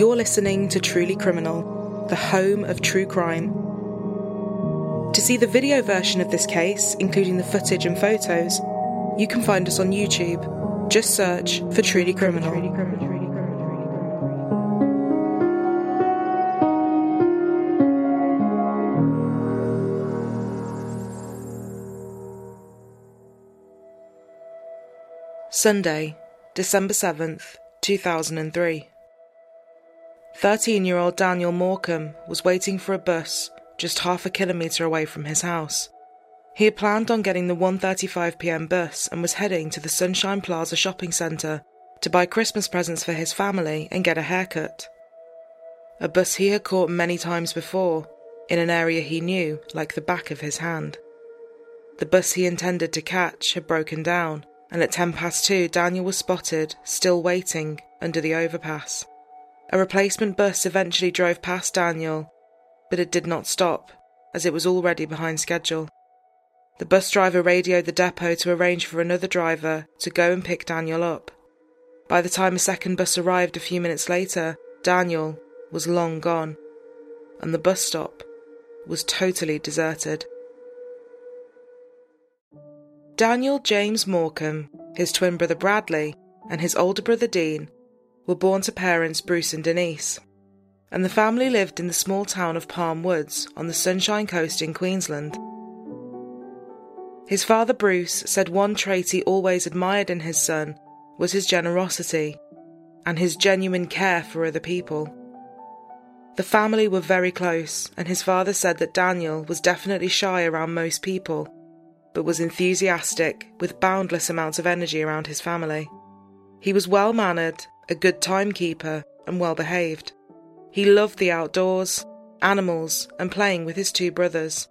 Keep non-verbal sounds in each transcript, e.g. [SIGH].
You're listening to Truly Criminal, the home of true crime. To see the video version of this case, including the footage and photos, you can find us on YouTube. Just search for Truly Criminal. Sunday, December 7th, 2003. 13 year old Daniel Morcombe was waiting for a bus just half a kilometre away from his house. He had planned on getting the 1.35pm bus and was heading to the Sunshine Plaza shopping centre to buy Christmas presents for his family and get a haircut. A bus he had caught many times before, in an area he knew like the back of his hand. The bus he intended to catch had broken down, and at 10 past 2 Daniel was spotted, still waiting, under the overpass. A replacement bus eventually drove past Daniel, but it did not stop, as it was already behind schedule. The bus driver radioed the depot to arrange for another driver to go and pick Daniel up. By the time a second bus arrived a few minutes later, Daniel was long gone, and the bus stop was totally deserted. Daniel James Morcombe, his twin brother Bradley, and his older brother Dean were born to parents Bruce and Denise, and the family lived in the small town of Palmwoods on the Sunshine Coast in Queensland. His father Bruce said one trait he always admired in his son was his generosity and his genuine care for other people. The family were very close, and his father said that Daniel was definitely shy around most people, but was enthusiastic with boundless amounts of energy around his family. He was well mannered a good timekeeper, and well behaved. He loved the outdoors, animals, and playing with his two brothers,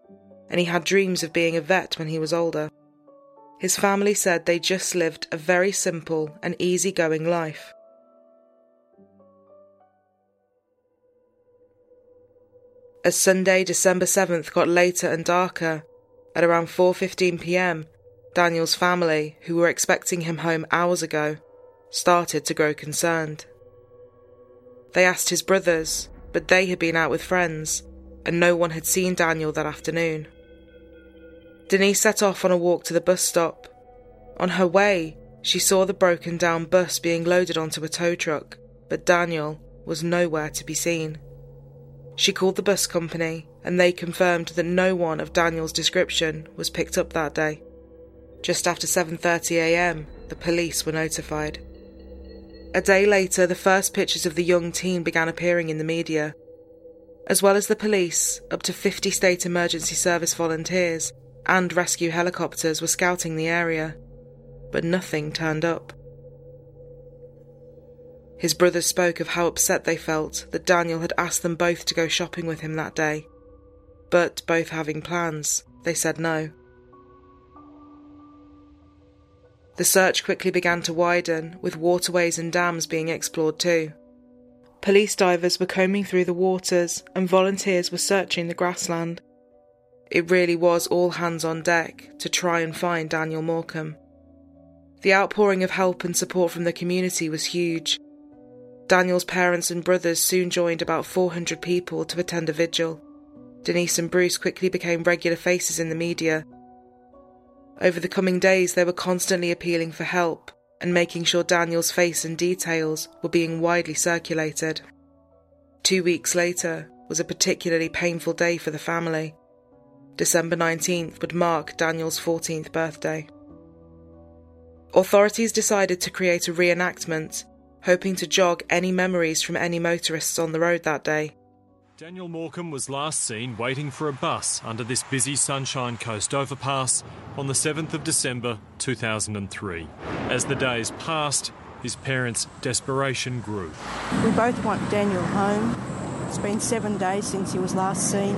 and he had dreams of being a vet when he was older. His family said they just lived a very simple and easy-going life. As Sunday, December 7th got later and darker, at around 4:15 p.m., Daniel's family, who were expecting him home hours ago, started to grow concerned. They asked his brothers, but they had been out with friends, and no one had seen Daniel that afternoon. Denise set off on a walk to the bus stop. On her way, she saw the broken down bus being loaded onto a tow truck, but Daniel was nowhere to be seen. She called the bus company, and they confirmed that no one of Daniel's description was picked up that day. Just after 7:30 a.m., the police were notified. A day later, the first pictures of the young teen began appearing in the media. As well as the police, up to 50 state emergency service volunteers and rescue helicopters were scouting the area, but nothing turned up. His brothers spoke of how upset they felt that Daniel had asked them both to go shopping with him that day, but both having plans, they said no. The search quickly began to widen, with waterways and dams being explored too. Police divers were combing through the waters, and volunteers were searching the grassland. It really was all hands on deck to try and find Daniel Morcombe. The outpouring of help and support from the community was huge. Daniel's parents and brothers soon joined about 400 people to attend a vigil. Denise and Bruce quickly became regular faces in the media, over the coming days, they were constantly appealing for help and making sure Daniel's face and details were being widely circulated. Two weeks later was a particularly painful day for the family. December 19th would mark Daniel's 14th birthday. Authorities decided to create a reenactment, hoping to jog any memories from any motorists on the road that day. Daniel Morcombe was last seen waiting for a bus under this busy Sunshine Coast overpass on the 7th of December 2003. As the days passed, his parents' desperation grew. We both want Daniel home. It's been seven days since he was last seen.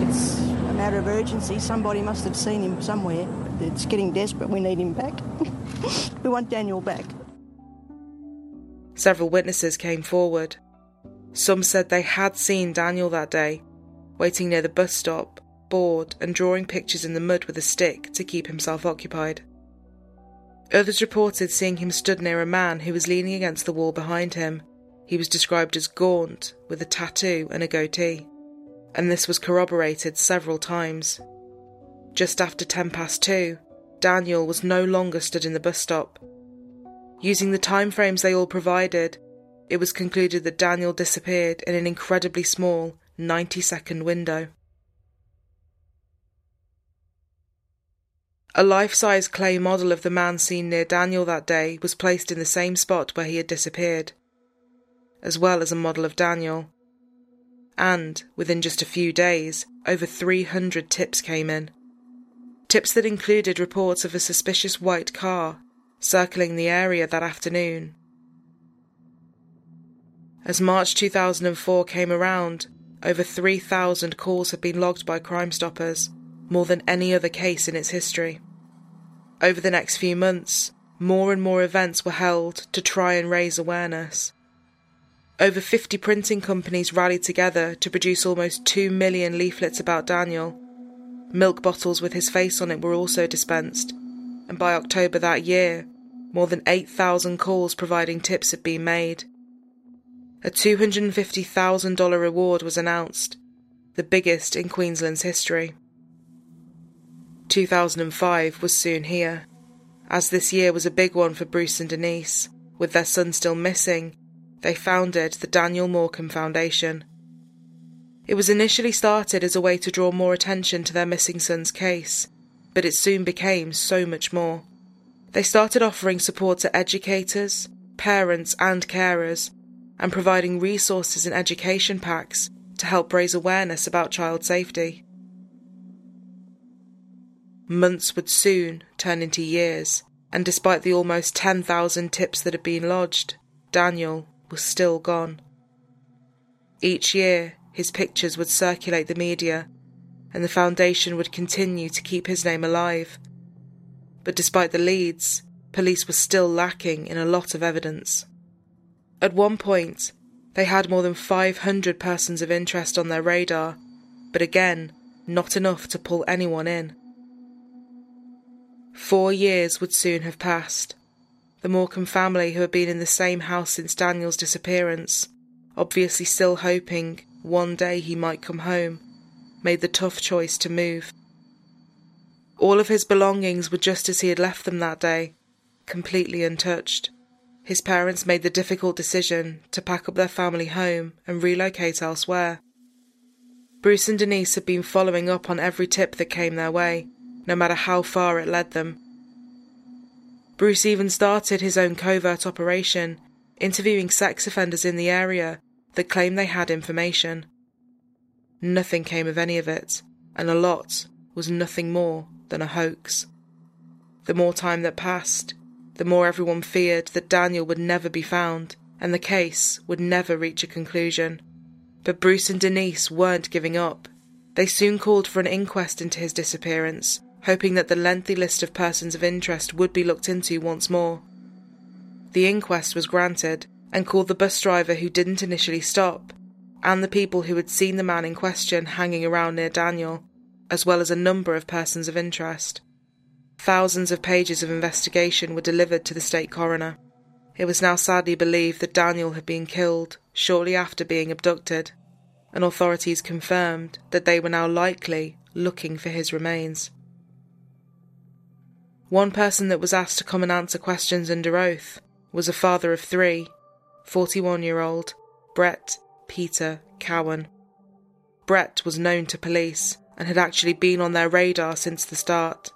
It's a matter of urgency. Somebody must have seen him somewhere. It's getting desperate. We need him back. [LAUGHS] we want Daniel back. Several witnesses came forward some said they had seen Daniel that day, waiting near the bus stop, bored and drawing pictures in the mud with a stick to keep himself occupied. Others reported seeing him stood near a man who was leaning against the wall behind him. He was described as gaunt, with a tattoo and a goatee, and this was corroborated several times. Just after 10 past 2, Daniel was no longer stood in the bus stop. Using the time frames they all provided, it was concluded that Daniel disappeared in an incredibly small 90 second window. A life size clay model of the man seen near Daniel that day was placed in the same spot where he had disappeared, as well as a model of Daniel. And, within just a few days, over 300 tips came in. Tips that included reports of a suspicious white car circling the area that afternoon. As March 2004 came around, over 3,000 calls had been logged by Crime Stoppers more than any other case in its history. Over the next few months, more and more events were held to try and raise awareness. Over 50 printing companies rallied together to produce almost 2 million leaflets about Daniel. Milk bottles with his face on it were also dispensed, and by October that year, more than 8,000 calls providing tips had been made. A $250,000 reward was announced, the biggest in Queensland's history. 2005 was soon here, as this year was a big one for Bruce and Denise. With their son still missing, they founded the Daniel Morcombe Foundation. It was initially started as a way to draw more attention to their missing son's case, but it soon became so much more. They started offering support to educators, parents, and carers, and providing resources and education packs to help raise awareness about child safety. Months would soon turn into years, and despite the almost 10,000 tips that had been lodged, Daniel was still gone. Each year, his pictures would circulate the media, and the Foundation would continue to keep his name alive. But despite the leads, police were still lacking in a lot of evidence. At one point, they had more than 500 persons of interest on their radar, but again, not enough to pull anyone in. Four years would soon have passed. The Morcombe family, who had been in the same house since Daniel's disappearance, obviously still hoping one day he might come home, made the tough choice to move. All of his belongings were just as he had left them that day, completely untouched. His parents made the difficult decision to pack up their family home and relocate elsewhere. Bruce and Denise had been following up on every tip that came their way, no matter how far it led them. Bruce even started his own covert operation, interviewing sex offenders in the area that claimed they had information. Nothing came of any of it, and a lot was nothing more than a hoax. The more time that passed, the more everyone feared that Daniel would never be found and the case would never reach a conclusion. But Bruce and Denise weren't giving up. They soon called for an inquest into his disappearance hoping that the lengthy list of persons of interest would be looked into once more. The inquest was granted and called the bus driver who didn't initially stop, and the people who had seen the man in question hanging around near Daniel, as well as a number of persons of interest. Thousands of pages of investigation were delivered to the state coroner. It was now sadly believed that Daniel had been killed shortly after being abducted, and authorities confirmed that they were now likely looking for his remains. One person that was asked to come and answer questions under oath was a father of three, 41 year old Brett Peter Cowan. Brett was known to police and had actually been on their radar since the start.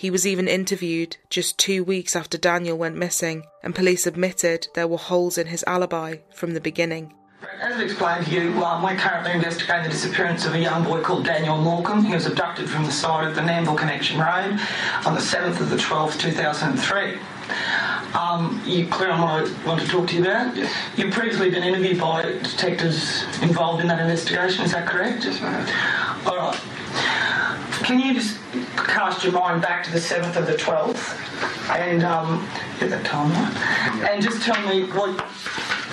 He was even interviewed just two weeks after Daniel went missing, and police admitted there were holes in his alibi from the beginning. As I explained to you, um, we're currently investigating the disappearance of a young boy called Daniel Morcombe. He was abducted from the side of the Nambour Connection Road on the 7th of the 12th, 2003. Um, you clear on what I want to talk to you about? Yes. You've previously been interviewed by detectives involved in that investigation, is that correct? Yes, ma'am. All right. Can you just cast your mind back to the 7th of the 12th and um, get that time right? And just tell me what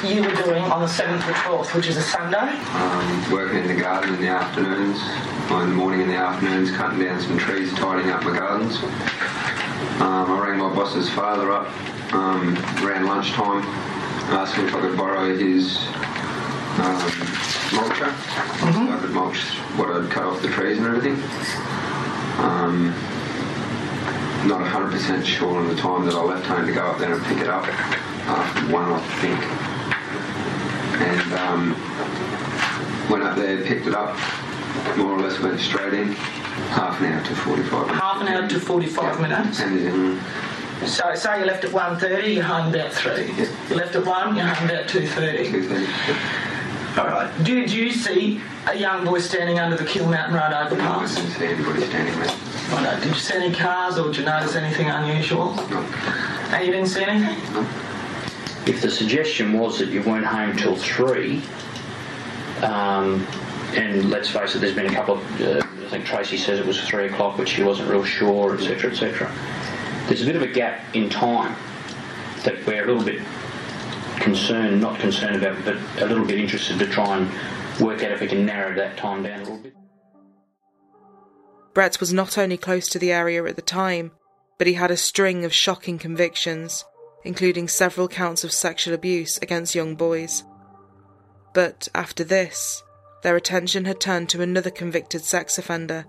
you were doing on the 7th or 12th, which is a Sunday. Um, working in the garden in the afternoons, in the morning and the afternoons, cutting down some trees, tidying up my gardens. Um, I rang my boss's father up um, around lunchtime asked me if I could borrow his um, mulcher. So I could mulch what I'd cut off the trees and everything. Um, not 100% sure on the time that I left home to go up there and pick it up. After one, I think. And um, went up there, picked it up, more or less went straight in. Half an hour to 45 minutes. Half an hour to 45 minutes. And then So say you left at 1.30, you're home about 3. You left at 1, you're home about 2.30. 2.30. All right. Did you see a young boy standing under the Kiel Mountain Road I overpass? didn't see anybody standing there. Righto. Did you see any cars or did you notice anything unusual? No. And you didn't see anything? if the suggestion was that you weren't home till three, um, and let's face it, there's been a couple of, uh, I think Tracy says it was three o'clock, but she wasn't real sure, etc., etc. There's a bit of a gap in time that we're a little bit concerned, not concerned about, but a little bit interested to try and work out if we can narrow that time down a little bit. Brett was not only close to the area at the time, but he had a string of shocking convictions, including several counts of sexual abuse against young boys. But after this, their attention had turned to another convicted sex offender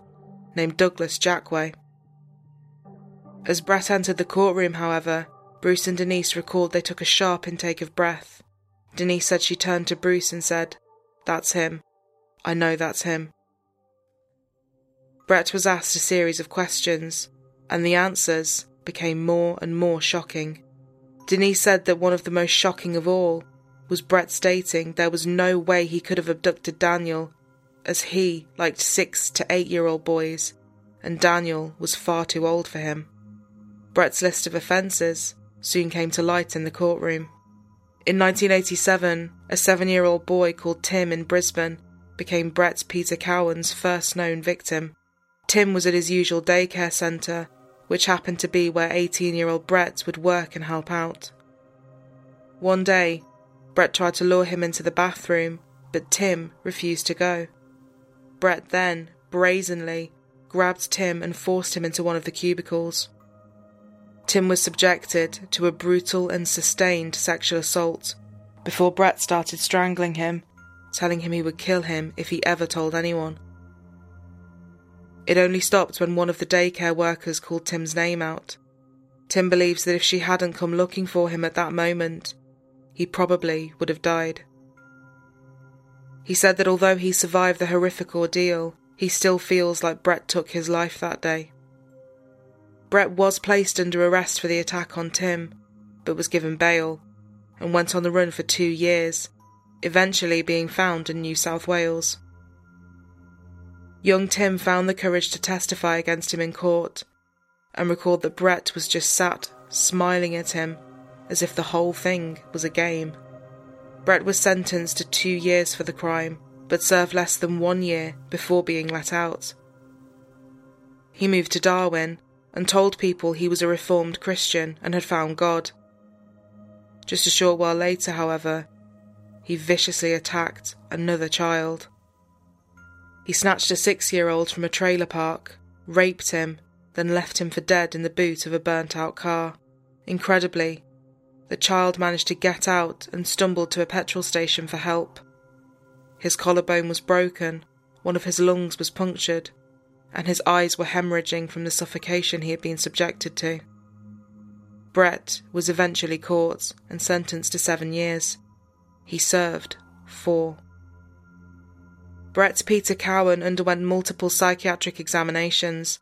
named Douglas Jackway. As Brett entered the courtroom, however, Bruce and Denise recalled they took a sharp intake of breath. Denise said she turned to Bruce and said, That's him. I know that's him. Brett was asked a series of questions, and the answers became more and more shocking. Denise said that one of the most shocking of all was Brett stating there was no way he could have abducted Daniel, as he liked six to eight year old boys, and Daniel was far too old for him. Brett's list of offences soon came to light in the courtroom. In 1987, a seven year old boy called Tim in Brisbane became Brett Peter Cowan's first known victim. Tim was at his usual daycare centre, which happened to be where 18 year old Brett would work and help out. One day, Brett tried to lure him into the bathroom, but Tim refused to go. Brett then, brazenly, grabbed Tim and forced him into one of the cubicles. Tim was subjected to a brutal and sustained sexual assault before Brett started strangling him, telling him he would kill him if he ever told anyone. It only stopped when one of the daycare workers called Tim's name out. Tim believes that if she hadn't come looking for him at that moment, he probably would have died. He said that although he survived the horrific ordeal, he still feels like Brett took his life that day. Brett was placed under arrest for the attack on Tim, but was given bail and went on the run for two years, eventually being found in New South Wales. Young Tim found the courage to testify against him in court and recalled that Brett was just sat, smiling at him, as if the whole thing was a game. Brett was sentenced to two years for the crime, but served less than one year before being let out. He moved to Darwin and told people he was a reformed Christian and had found God. Just a short while later, however, he viciously attacked another child. He snatched a six year old from a trailer park, raped him, then left him for dead in the boot of a burnt out car. Incredibly, the child managed to get out and stumbled to a petrol station for help. His collarbone was broken, one of his lungs was punctured, and his eyes were hemorrhaging from the suffocation he had been subjected to. Brett was eventually caught and sentenced to seven years. He served four. Brett Peter Cowan underwent multiple psychiatric examinations,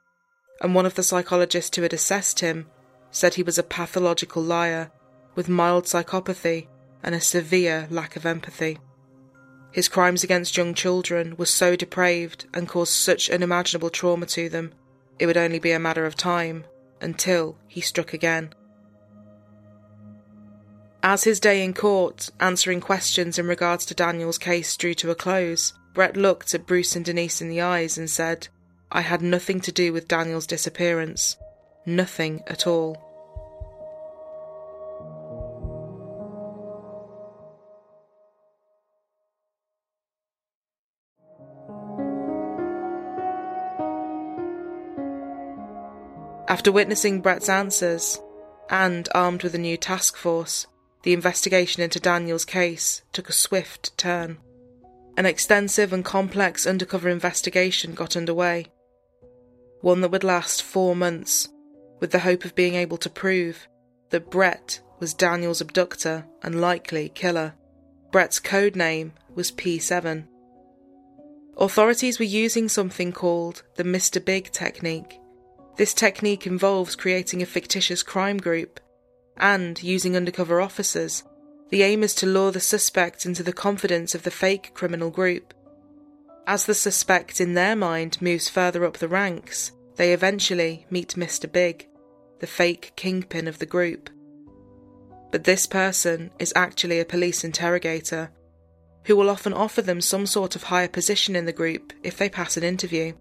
and one of the psychologists who had assessed him said he was a pathological liar with mild psychopathy and a severe lack of empathy. His crimes against young children were so depraved and caused such unimaginable trauma to them, it would only be a matter of time until he struck again. As his day in court, answering questions in regards to Daniel's case drew to a close, Brett looked at Bruce and Denise in the eyes and said, I had nothing to do with Daniel's disappearance. Nothing at all. After witnessing Brett's answers, and armed with a new task force, the investigation into Daniel's case took a swift turn. An extensive and complex undercover investigation got underway. One that would last four months, with the hope of being able to prove that Brett was Daniel's abductor and likely killer. Brett's code name was P7. Authorities were using something called the Mr. Big technique. This technique involves creating a fictitious crime group and using undercover officers. The aim is to lure the suspect into the confidence of the fake criminal group. As the suspect in their mind moves further up the ranks, they eventually meet Mr. Big, the fake kingpin of the group. But this person is actually a police interrogator who will often offer them some sort of higher position in the group if they pass an interview.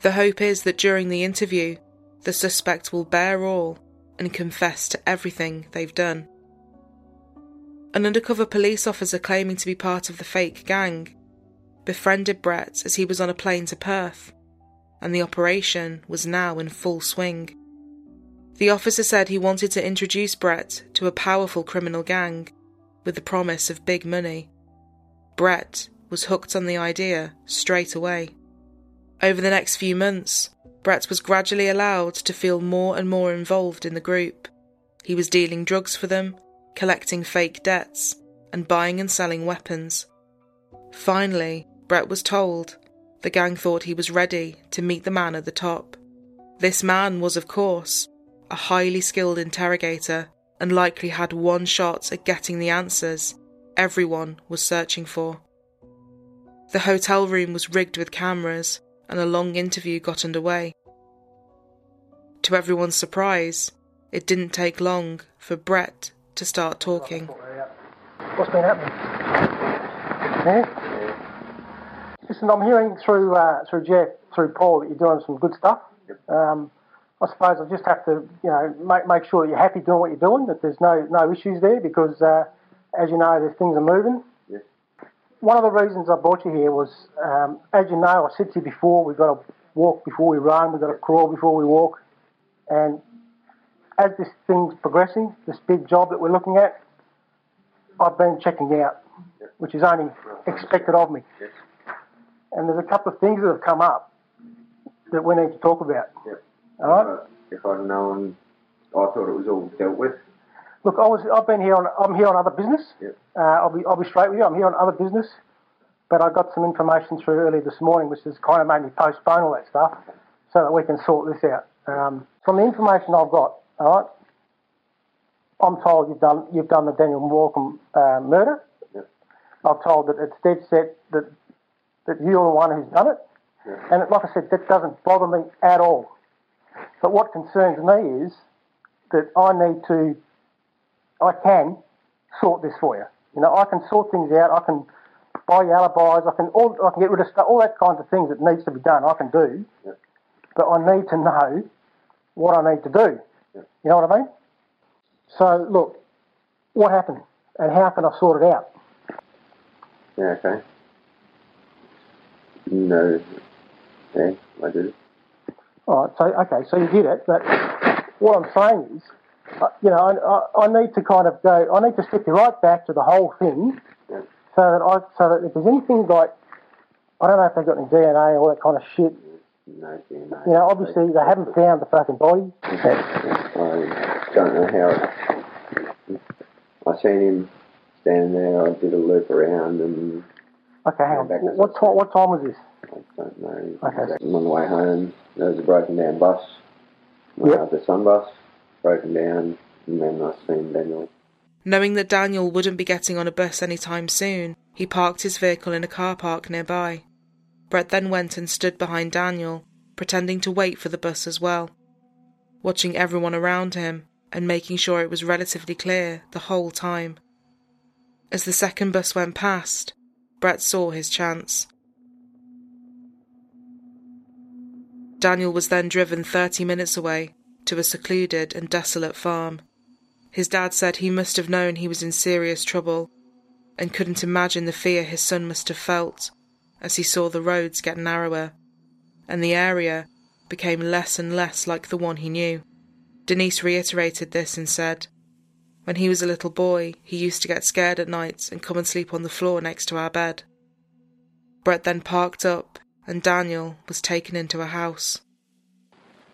The hope is that during the interview, the suspect will bear all and confess to everything they've done. An undercover police officer claiming to be part of the fake gang befriended Brett as he was on a plane to Perth, and the operation was now in full swing. The officer said he wanted to introduce Brett to a powerful criminal gang with the promise of big money. Brett was hooked on the idea straight away. Over the next few months, Brett was gradually allowed to feel more and more involved in the group. He was dealing drugs for them, collecting fake debts, and buying and selling weapons. Finally, Brett was told the gang thought he was ready to meet the man at the top. This man was, of course, a highly skilled interrogator and likely had one shot at getting the answers everyone was searching for. The hotel room was rigged with cameras, and a long interview got underway. To everyone's surprise, it didn't take long for Brett to start talking. What's been happening? Yeah? Listen, I'm hearing through uh, through Jeff, through Paul, that you're doing some good stuff. Um, I suppose I just have to, you know, make, make sure that you're happy doing what you're doing, that there's no no issues there, because uh, as you know, there's things are moving. One of the reasons I brought you here was, um, as you know, I said to you before, we've got to walk before we run, we've got to crawl before we walk, and as this thing's progressing, this big job that we're looking at, I've been checking out, which is only expected of me. And there's a couple of things that have come up that we need to talk about. All right. If I'd known, I thought it was all dealt with. Look, I was I've been here on I'm here on other business. Yep. Uh, I'll be I'll be straight with you. I'm here on other business, but I got some information through earlier this morning, which has kind of made me postpone all that stuff, so that we can sort this out. Um, from the information I've got, all right, I'm told you've done you've done the Daniel Morcombe uh, murder. Yep. I'm told that it's dead set that that you're the one who's done it, Yep. and like I said, that doesn't bother me at all. But what concerns me is that I need to I can sort this for you. You know, I can sort things out. I can buy you alibis. I can all, I can get rid of stuff, all that kinds of things that needs to be done. I can do, Yep. but I need to know what I need to do. Yep. You know what I mean? So look, what happened, and how can I sort it out? Yeah, okay. No. Yeah, I do. All right. So okay, so you did it, but what I'm saying is, Uh, you know, I, I, uh, I need to kind of go. I need to stick you right back to the whole thing, Yeah. so that I so that if there's anything like, I don't know if they've got any DNA or all that kind of shit. No DNA. You know, obviously they haven't found the fucking body. I don't know how it. I seen him standing there. I did a loop around and Okay, hang on. What time? What time was this? I don't know. Okay. I'm on the way home. There was a broken down bus. Yep. the Sunbus, broken down, and then I seen Daniel. Knowing that Daniel wouldn't be getting on a bus anytime soon, he parked his vehicle in a car park nearby. Brett then went and stood behind Daniel, pretending to wait for the bus as well, watching everyone around him and making sure it was relatively clear the whole time. As the second bus went past, Brett saw his chance. Daniel was then driven 30 minutes away to a secluded and desolate farm. His dad said he must have known he was in serious trouble and couldn't imagine the fear his son must have felt as he saw the roads get narrower and the area became less and less like the one he knew. Denise reiterated this and said, When he was a little boy, he used to get scared at night and come and sleep on the floor next to our bed. Brett then parked up, and Daniel was taken into a house.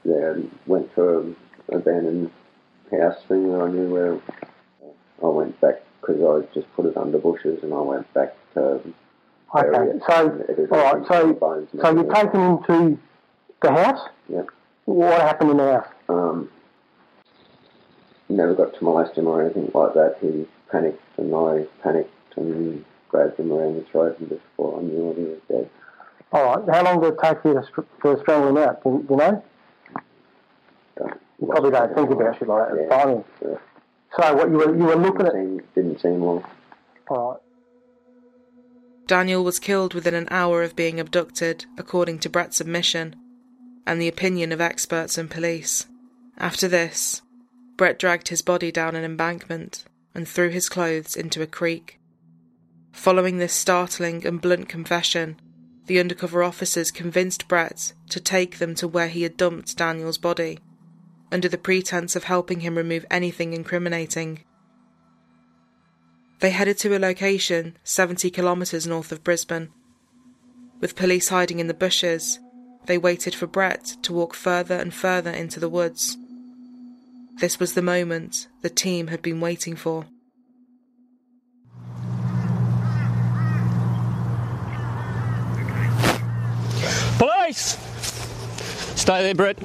Yeah, went to an abandoned house thing that I knew where I went back because I just put it under bushes and I went back to. Okay, so, all right, so, so you're everything. taken into the house? Yeah. What happened in the house? Um, never got to molest him or anything like that. He panicked and I panicked and grabbed him around the throat and just before I knew he was dead. All right, how long did it take you to, str- to strangle him out? Do you know? Don't- You probably don't think about shit like that at Yeah. time. Yeah. So what, you were, you were looking at... Didn't seem, didn't seem long. All right. Daniel was killed within an hour of being abducted, according to Brett's admission, and the opinion of experts and police. After this, Brett dragged his body down an embankment and threw his clothes into a creek. Following this startling and blunt confession, the undercover officers convinced Brett to take them to where he had dumped Daniel's body, under the pretense of helping him remove anything incriminating. They headed to a location 70 kilometres north of Brisbane. With police hiding in the bushes, they waited for Brett to walk further and further into the woods. This was the moment the team had been waiting for. Police! Stay there, Brett.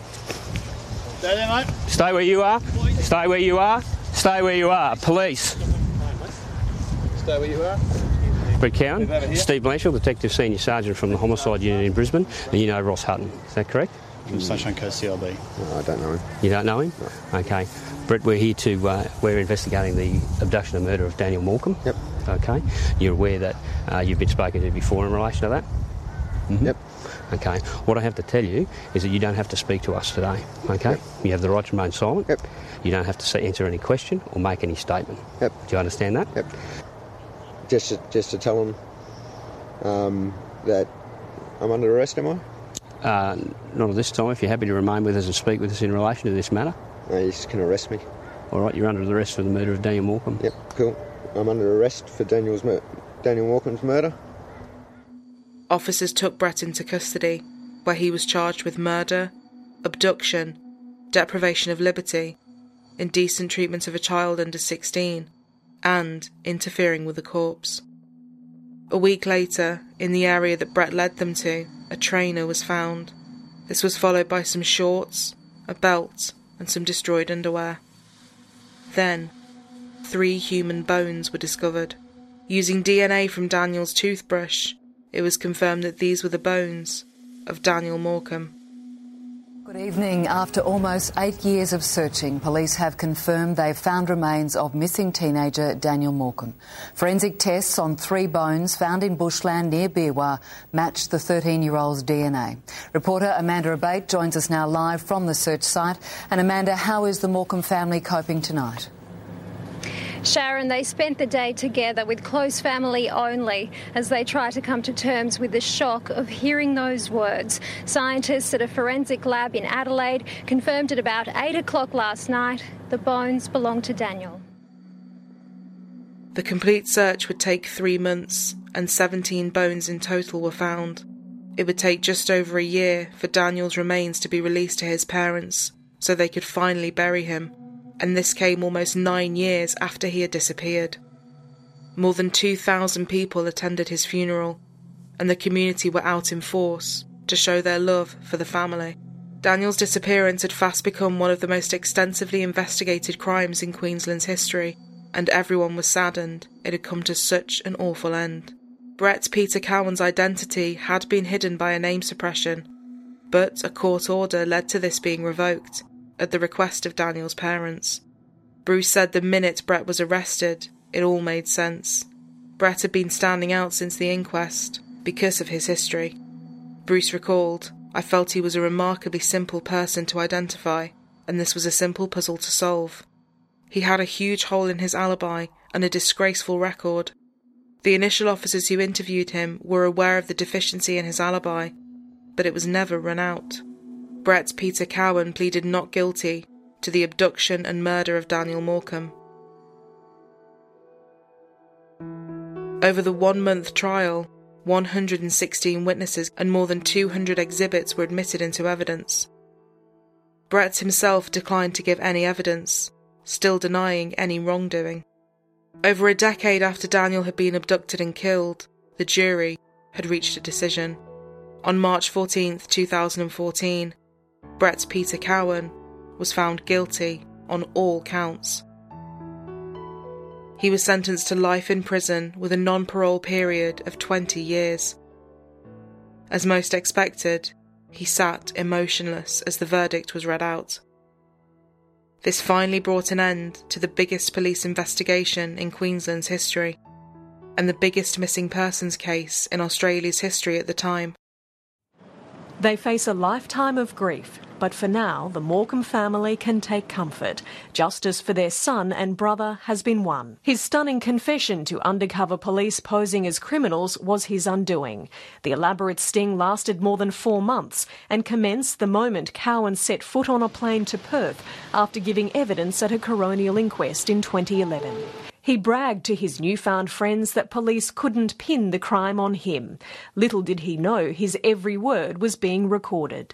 Stay there, mate. Stay where you are. Stay where you are. Stay where you are. Police. Stay where you are. Brett Cowan. Steve Blanchard, Detective Senior Sergeant from the Homicide Unit in Brisbane, and you know Ross Hutton. Is that correct? From Sunshine Coast CIB. No, I don't know him. You don't know him? Okay. Brett, we're here to, uh, we're investigating the abduction and murder of Daniel Morcombe. Yep. Okay. You're aware that uh, you've been spoken to before in relation to that? Yep. Okay. What I have to tell you is that you don't have to speak to us today. Okay. You have the right to remain silent. Yep. You don't have to say, answer any question or make any statement. Yep. Do you understand that? Yep. Just to, just to tell him um, that I'm under arrest, am I? Uh, not at this time. If you're happy to remain with us and speak with us in relation to this matter, No, you just can arrest me. all right. You're under arrest for the murder of Daniel Morcombe. Yep, cool. I'm under arrest for Daniel's mur- Daniel Walken's murder. Officers took Brett into custody, where he was charged with murder, abduction, deprivation of liberty, indecent treatment of a child under 16, and interfering with a corpse. A week later, in the area that Brett led them to, a trainer was found. This was followed by some shorts, a belt, and some destroyed underwear. Then, three human bones were discovered. Using DNA from Daniel's toothbrush, it was confirmed that these were the bones of Daniel Morcombe. Good evening. After almost eight years of searching, police have confirmed they've found remains of missing teenager Daniel Morcombe. Forensic tests on three bones found in bushland near Beerwah matched the 13 year old's DNA. Reporter Amanda Abate joins us now live from the search site. And Amanda, how is the Morcombe family coping tonight? Sharon, they spent the day together with close family only as they try to come to terms with the shock of hearing those words. Scientists at a forensic lab in Adelaide confirmed at about 8 o'clock last night the bones belong to Daniel. The complete search would take three months, and 17 bones in total were found. It would take just over a year for Daniel's remains to be released to his parents so they could finally bury him, and this came almost nine years after he had disappeared. More than 2,000 people attended his funeral, and the community were out in force to show their love for the family. Daniel's disappearance had fast become one of the most extensively investigated crimes in Queensland's history, and everyone was saddened it had come to such an awful end. Brett Peter Cowan's identity had been hidden by a name suppression, but a court order led to this being revoked at the request of Daniel's parents. Bruce said the minute Brett was arrested, it all made sense. Brett had been standing out since the inquest because of his history. Bruce recalled, I felt he was a remarkably simple person to identify, and this was a simple puzzle to solve. He had a huge hole in his alibi and a disgraceful record. The initial officers who interviewed him were aware of the deficiency in his alibi, but it was never run out. Brett Peter Cowan pleaded not guilty to the abduction and murder of Daniel Morcombe. Over the one month trial, 116 witnesses and more than 200 exhibits were admitted into evidence. Brett himself declined to give any evidence, still denying any wrongdoing. Over a decade after Daniel had been abducted and killed, the jury had reached a decision. On March 14, 2014, Brett Peter Cowan was found guilty on all counts. He was sentenced to life in prison with a non parole period of 20 years. As most expected, he sat emotionless as the verdict was read out. This finally brought an end to the biggest police investigation in Queensland's history and the biggest missing persons case in Australia's history at the time. They face a lifetime of grief, but for now, the Morcombe family can take comfort. Justice for their son and brother has been won. His stunning confession to undercover police posing as criminals was his undoing. The elaborate sting lasted more than four months and commenced the moment Cowan set foot on a plane to Perth after giving evidence at a coronial inquest in 2011. He bragged to his newfound friends that police couldn't pin the crime on him. Little did he know his every word was being recorded.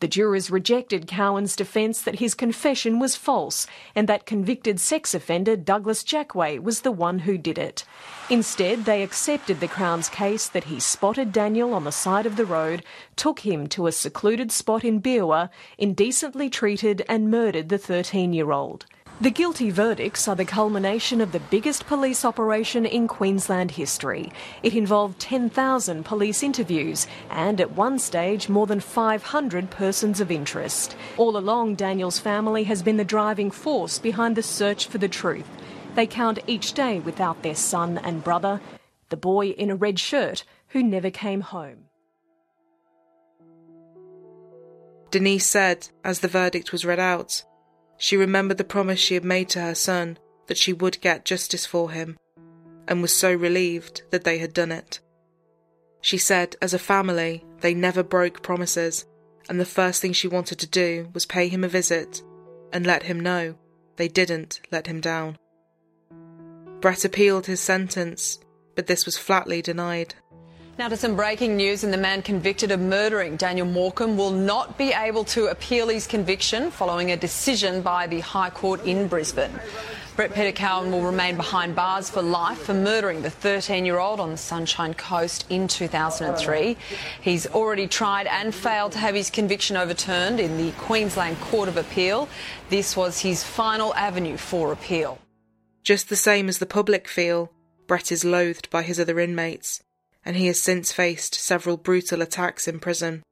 The jurors rejected Cowan's defence that his confession was false and that convicted sex offender Douglas Jackway was the one who did it. Instead, they accepted the Crown's case that he spotted Daniel on the side of the road, took him to a secluded spot in Beerwah, indecently treated and murdered the 13 year old. The guilty verdicts are the culmination of the biggest police operation in Queensland history. It involved 10,000 police interviews and, at one stage, more than 500 persons of interest. All along, Daniel's family has been the driving force behind the search for the truth. They count each day without their son and brother, the boy in a red shirt who never came home. Denise said, as the verdict was read out, she remembered the promise she had made to her son that she would get justice for him, and was so relieved that they had done it. She said, as a family, they never broke promises, and the first thing she wanted to do was pay him a visit and let him know they didn't let him down. Brett appealed his sentence, but this was flatly denied. Now to some breaking news, and the man convicted of murdering Daniel Morcombe will not be able to appeal his conviction following a decision by the High Court in Brisbane. Brett Peter Cowan will remain behind bars for life for murdering the 13 year old on the Sunshine Coast in 2003. He's already tried and failed to have his conviction overturned in the Queensland Court of Appeal. This was his final avenue for appeal. Just the same as the public feel, Brett is loathed by his other inmates and he has since faced several brutal attacks in prison.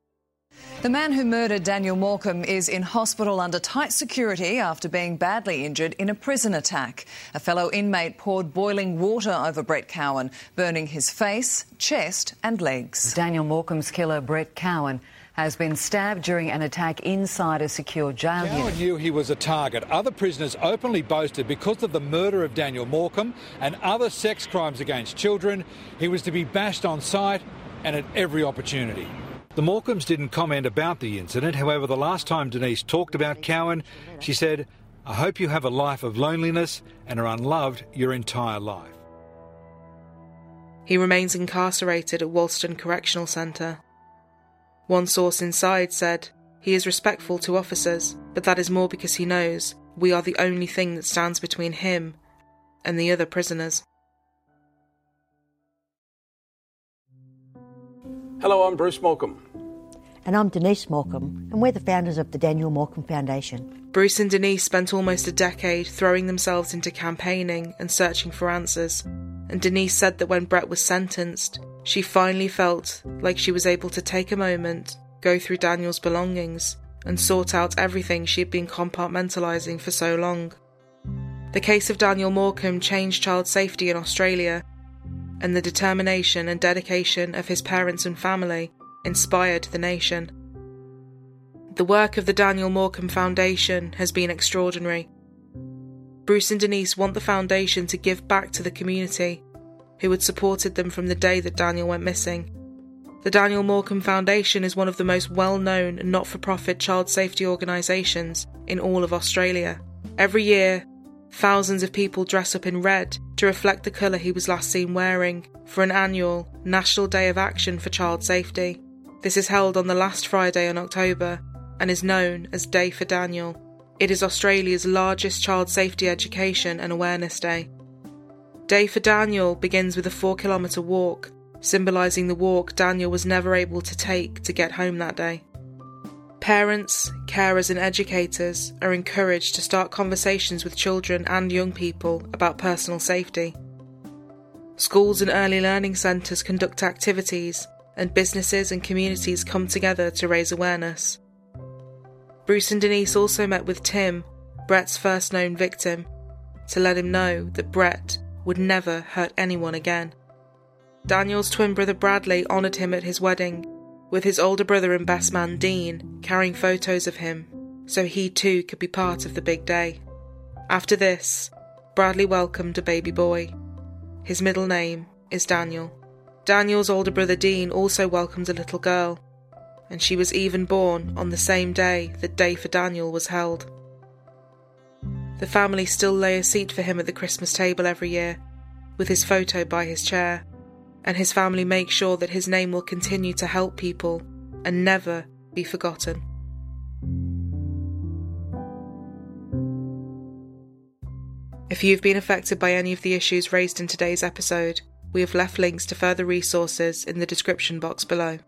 The man who murdered Daniel Morcombe is in hospital under tight security after being badly injured in a prison attack. A fellow inmate poured boiling water over Brett Cowan, burning his face, chest, and legs. Daniel Morcombe's killer, Brett Cowan, has been stabbed during an attack inside a secure jail Cowan unit. knew he was a target. Other prisoners openly boasted because of the murder of Daniel Morcombe and other sex crimes against children, he was to be bashed on sight and at every opportunity. The Morcombes didn't comment about the incident. However, the last time Denise talked about Cowan, she said, I hope you have a life of loneliness and are unloved your entire life. He remains incarcerated at Wolston Correctional Centre. One source inside said, He is respectful to officers, but that is more because he knows we are the only thing that stands between him and the other prisoners. Hello, I'm Bruce Morcombe. And I'm Denise Morcombe, and we're the founders of the Daniel Morcombe Foundation. Bruce and Denise spent almost a decade throwing themselves into campaigning and searching for answers. And Denise said that when Brett was sentenced, she finally felt like she was able to take a moment, go through Daniel's belongings, and sort out everything she had been compartmentalising for so long. The case of Daniel Morcombe changed child safety in Australia, and the determination and dedication of his parents and family inspired the nation. The work of the Daniel Morcombe Foundation has been extraordinary. Bruce and Denise want the foundation to give back to the community who had supported them from the day that Daniel went missing. The Daniel Morcombe Foundation is one of the most well known not for profit child safety organisations in all of Australia. Every year, thousands of people dress up in red to reflect the colour he was last seen wearing for an annual National Day of Action for Child Safety. This is held on the last Friday in October and is known as Day for Daniel. It is Australia's largest child safety education and awareness day. Day for Daniel begins with a four kilometre walk, symbolising the walk Daniel was never able to take to get home that day. Parents, carers, and educators are encouraged to start conversations with children and young people about personal safety. Schools and early learning centres conduct activities, and businesses and communities come together to raise awareness. Bruce and Denise also met with Tim, Brett's first known victim, to let him know that Brett would never hurt anyone again. Daniel's twin brother Bradley honoured him at his wedding, with his older brother and best man Dean carrying photos of him so he too could be part of the big day. After this, Bradley welcomed a baby boy. His middle name is Daniel. Daniel's older brother Dean also welcomed a little girl, and she was even born on the same day that Day for Daniel was held. The family still lay a seat for him at the Christmas table every year, with his photo by his chair, and his family make sure that his name will continue to help people and never be forgotten. If you've been affected by any of the issues raised in today's episode, we have left links to further resources in the description box below.